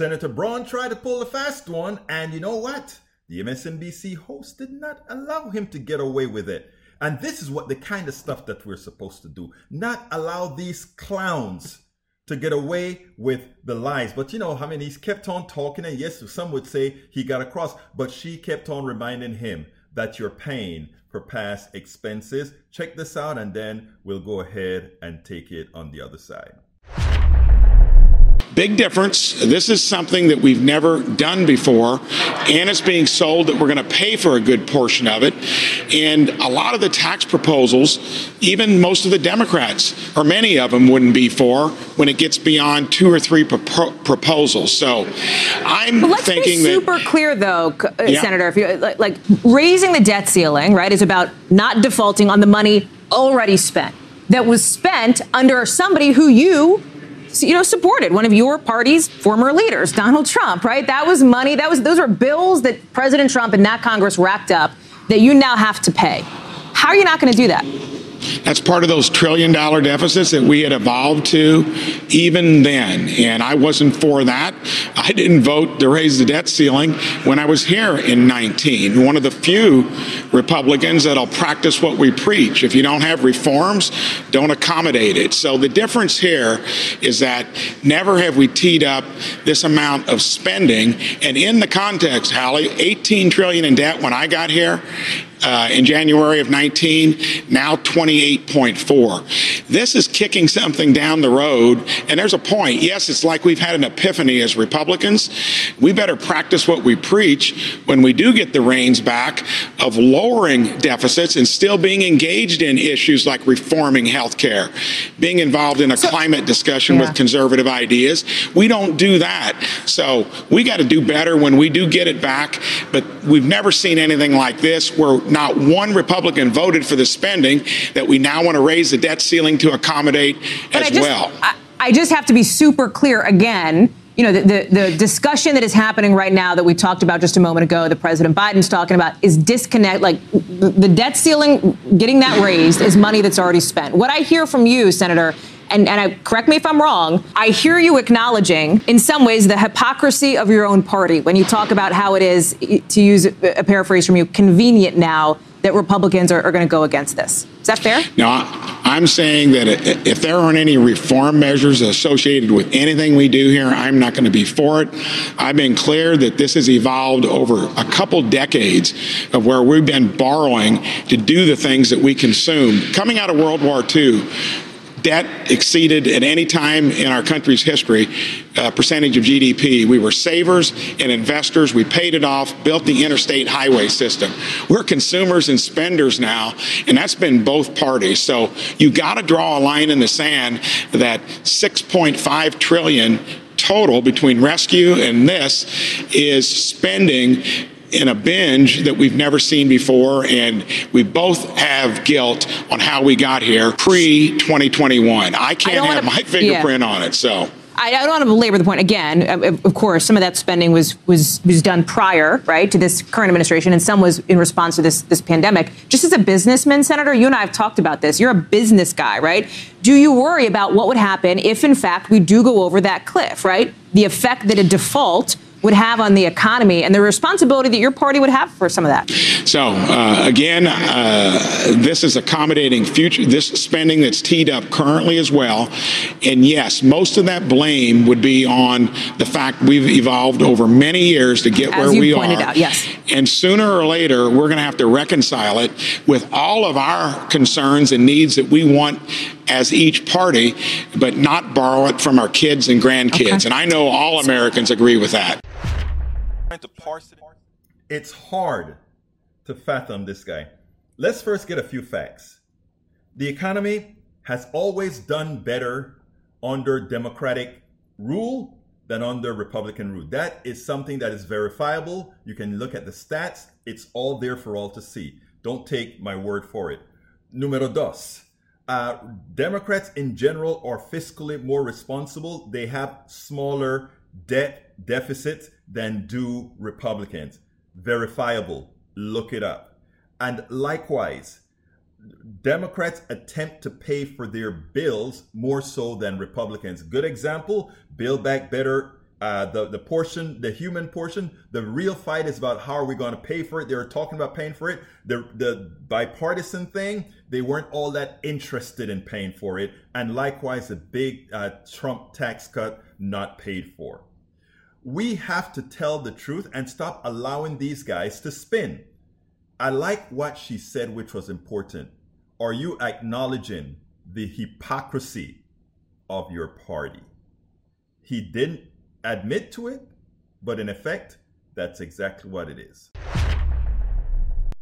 Senator Braun tried to pull a fast one, and you know what? The MSNBC host did not allow him to get away with it. And this is what the kind of stuff that we're supposed to do. Not allow these clowns to get away with the lies. But you know, I mean, he's kept on talking, and yes, some would say he got across, but she kept on reminding him that you're paying for past expenses. Check this out, and then we'll go ahead and take it on the other side. Big difference. This is something that we've never done before, and it's being sold that we're going to pay for a good portion of it. And a lot of the tax proposals, even most of the Democrats, or many of them, wouldn't be for when it gets beyond two or three pro- proposals. So I'm but let's thinking be super that, clear, though, uh, yeah. Senator. If you like, like raising the debt ceiling, right, is about not defaulting on the money already spent that was spent under somebody who you you know, supported one of your party's former leaders, Donald Trump, right? That was money. That was those were bills that President Trump and that Congress racked up that you now have to pay. How are you not going to do that? That's part of those trillion dollar deficits that we had evolved to even then. And I wasn't for that. I didn't vote to raise the debt ceiling when I was here in 19. One of the few Republicans that'll practice what we preach. If you don't have reforms, don't accommodate it. So the difference here is that never have we teed up this amount of spending. And in the context, Hallie, 18 trillion in debt when I got here, uh, in January of 19, now 28.4. This is kicking something down the road, and there's a point. Yes, it's like we've had an epiphany as Republicans. We better practice what we preach when we do get the reins back of lowering deficits and still being engaged in issues like reforming health care, being involved in a so, climate discussion yeah. with conservative ideas. We don't do that. So we got to do better when we do get it back, but we've never seen anything like this where not one Republican voted for the spending that we now want to raise the debt ceiling to accommodate but as I just, well. I, I just have to be super clear again you know, the, the, the, discussion that is happening right now that we talked about just a moment ago, that President Biden's talking about, is disconnect. Like the debt ceiling, getting that raised is money that's already spent. What I hear from you, Senator, and, and I, correct me if I'm wrong, I hear you acknowledging in some ways the hypocrisy of your own party when you talk about how it is, to use a paraphrase from you, convenient now that Republicans are, are going to go against this. Is that fair? No, I'm saying that if there aren't any reform measures associated with anything we do here, I'm not going to be for it. I've been clear that this has evolved over a couple decades of where we've been borrowing to do the things that we consume. Coming out of World War II, debt exceeded at any time in our country's history uh, percentage of GDP. We were savers and investors. We paid it off, built the interstate highway system. We're consumers and spenders now, and that's been both parties. So you got to draw a line in the sand that 6.5 trillion total between rescue and this is spending in a binge that we've never seen before, and we both have guilt on how we got here pre 2021. I can't I have wanna, my fingerprint yeah. on it, so. I don't want to belabor the point again. Of course, some of that spending was was was done prior, right, to this current administration, and some was in response to this this pandemic. Just as a businessman, Senator, you and I have talked about this. You're a business guy, right? Do you worry about what would happen if, in fact, we do go over that cliff, right? The effect that a default would have on the economy and the responsibility that your party would have for some of that. So, uh, again, uh, this is accommodating future, this spending that's teed up currently as well. And yes, most of that blame would be on the fact we've evolved over many years to get as where we pointed are. Out, yes. And sooner or later, we're going to have to reconcile it with all of our concerns and needs that we want as each party, but not borrow it from our kids and grandkids. Okay. And I know all Americans agree with that to parse it. It's hard to fathom this guy. Let's first get a few facts. The economy has always done better under Democratic rule than under Republican rule. That is something that is verifiable. You can look at the stats. It's all there for all to see. Don't take my word for it. Numero dos. Uh, Democrats in general are fiscally more responsible. They have smaller debt deficits than do Republicans. Verifiable. Look it up. And likewise, Democrats attempt to pay for their bills more so than Republicans. Good example Build Back Better uh, the the portion, the human portion. The real fight is about how are we going to pay for it. They were talking about paying for it. The the bipartisan thing, they weren't all that interested in paying for it. And likewise, the big uh, Trump tax cut not paid for. We have to tell the truth and stop allowing these guys to spin. I like what she said, which was important. Are you acknowledging the hypocrisy of your party? He didn't admit to it, but in effect, that's exactly what it is.